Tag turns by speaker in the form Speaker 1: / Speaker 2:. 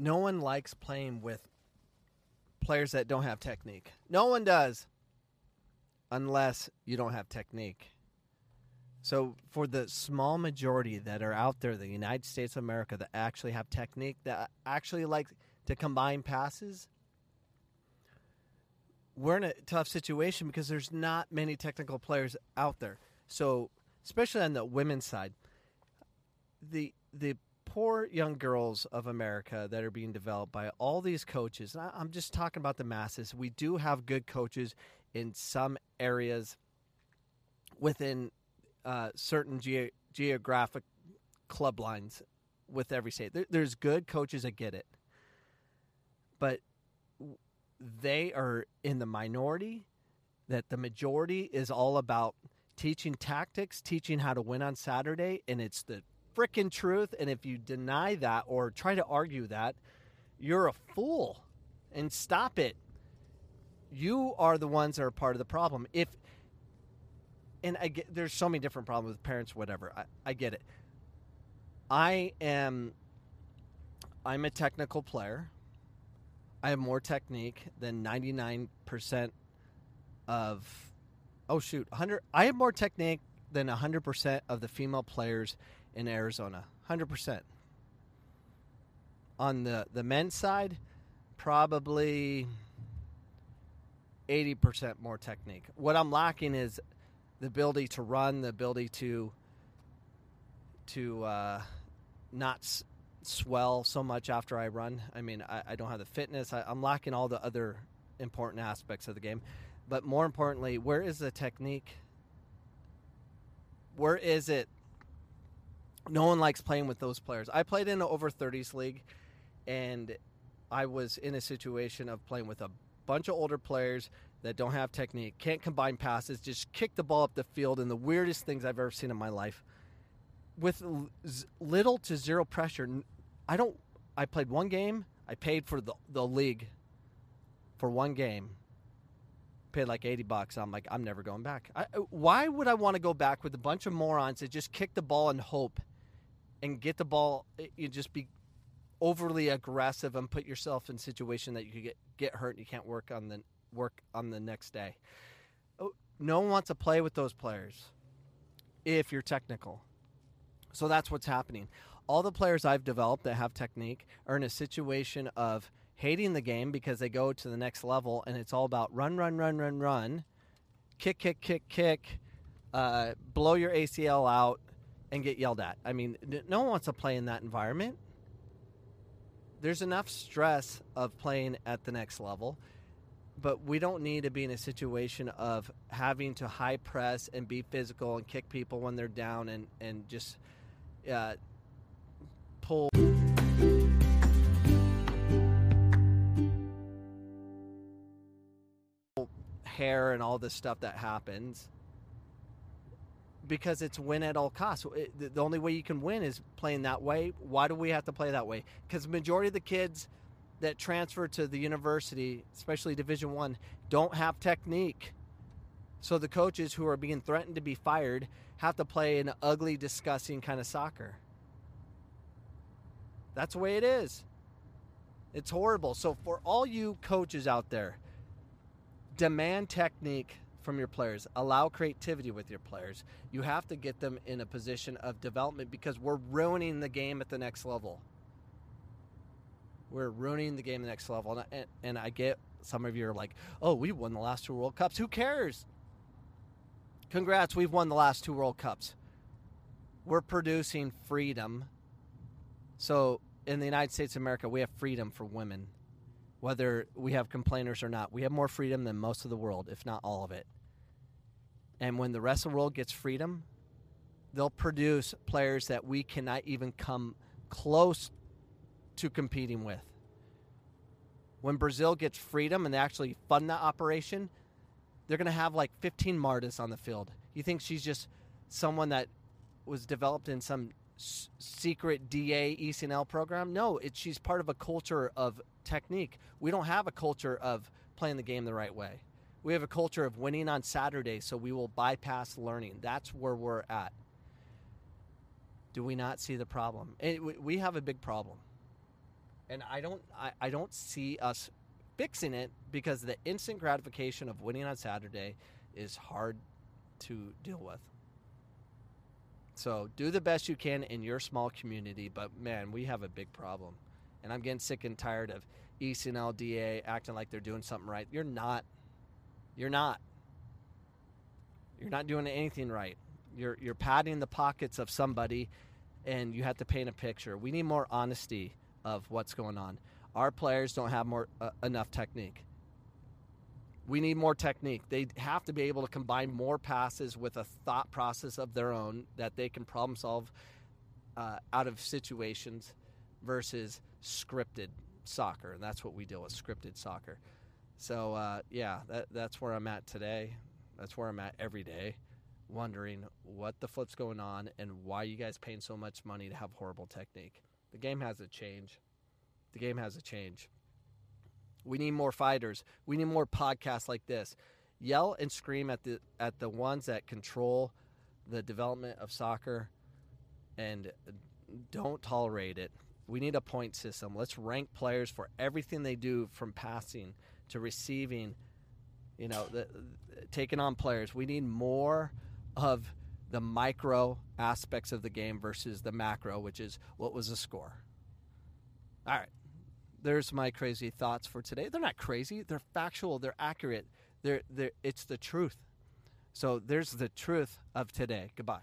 Speaker 1: no one likes playing with players that don't have technique. No one does unless you don't have technique. So, for the small majority that are out there, the United States of America, that actually have technique, that actually like to combine passes, we're in a tough situation because there's not many technical players out there. So, especially on the women's side, the the poor young girls of America that are being developed by all these coaches. And I, I'm just talking about the masses. We do have good coaches in some areas within uh, certain ge- geographic club lines with every state. There, there's good coaches that get it, but they are in the minority. That the majority is all about teaching tactics, teaching how to win on Saturday, and it's the freaking truth. And if you deny that or try to argue that, you're a fool. And stop it. You are the ones that are part of the problem. If and I get there's so many different problems with parents, whatever. I, I get it. I am I'm a technical player. I have more technique than 99% of oh shoot, 100 I have more technique than 100% of the female players in Arizona. 100%. On the, the men's side, probably 80% more technique. What I'm lacking is the ability to run, the ability to to uh, not s- swell so much after I run. I mean, I, I don't have the fitness. I, I'm lacking all the other important aspects of the game. But more importantly, where is the technique? Where is it no one likes playing with those players. I played in an over 30s league, and I was in a situation of playing with a bunch of older players that don't have technique, can't combine passes, just kick the ball up the field, and the weirdest things I've ever seen in my life. With little to zero pressure, I don't. I played one game. I paid for the the league for one game. Paid like eighty bucks. I'm like, I'm never going back. I, why would I want to go back with a bunch of morons that just kick the ball and hope and get the ball. You just be overly aggressive and put yourself in situation that you could get get hurt and you can't work on the work on the next day. Oh, no one wants to play with those players if you're technical. So that's what's happening. All the players I've developed that have technique are in a situation of hating the game because they go to the next level and it's all about run, run, run, run, run, kick, kick, kick, kick, uh, blow your ACL out, and get yelled at. I mean, no one wants to play in that environment. There's enough stress of playing at the next level, but we don't need to be in a situation of having to high press and be physical and kick people when they're down and, and just uh, pull. hair and all this stuff that happens because it's win at all costs. It, the only way you can win is playing that way. Why do we have to play that way? Because majority of the kids that transfer to the university, especially Division One, don't have technique. So the coaches who are being threatened to be fired have to play an ugly, disgusting kind of soccer. That's the way it is. It's horrible. So for all you coaches out there, demand technique from your players. Allow creativity with your players. You have to get them in a position of development because we're ruining the game at the next level. We're ruining the game at the next level. And, and, and I get some of you are like, oh, we won the last two World Cups. Who cares? Congrats, we've won the last two World Cups. We're producing freedom. So in the United States of America, we have freedom for women whether we have complainers or not. We have more freedom than most of the world, if not all of it. And when the rest of the world gets freedom, they'll produce players that we cannot even come close to competing with. When Brazil gets freedom and they actually fund that operation, they're going to have like 15 Martas on the field. You think she's just someone that was developed in some secret DA ECNL program? No, it, she's part of a culture of technique. We don't have a culture of playing the game the right way. We have a culture of winning on Saturday, so we will bypass learning. That's where we're at. Do we not see the problem? we have a big problem. and I don't I, I don't see us fixing it because the instant gratification of winning on Saturday is hard to deal with. So do the best you can in your small community, but man, we have a big problem. And I'm getting sick and tired of ECNL DA acting like they're doing something right. You're not. You're not. You're not doing anything right. You're you're padding the pockets of somebody and you have to paint a picture. We need more honesty of what's going on. Our players don't have more uh, enough technique. We need more technique. They have to be able to combine more passes with a thought process of their own that they can problem solve uh, out of situations versus scripted soccer. And that's what we deal with scripted soccer. So, uh, yeah, that, that's where I'm at today. That's where I'm at every day, wondering what the flip's going on and why you guys paying so much money to have horrible technique. The game has to change. The game has to change. We need more fighters. We need more podcasts like this. Yell and scream at the at the ones that control the development of soccer and don't tolerate it. We need a point system. Let's rank players for everything they do from passing to receiving, you know, the, taking on players. We need more of the micro aspects of the game versus the macro, which is what was the score. All right there's my crazy thoughts for today. They're not crazy. They're factual. They're accurate. They're, they're, it's the truth. So there's the truth of today. Goodbye.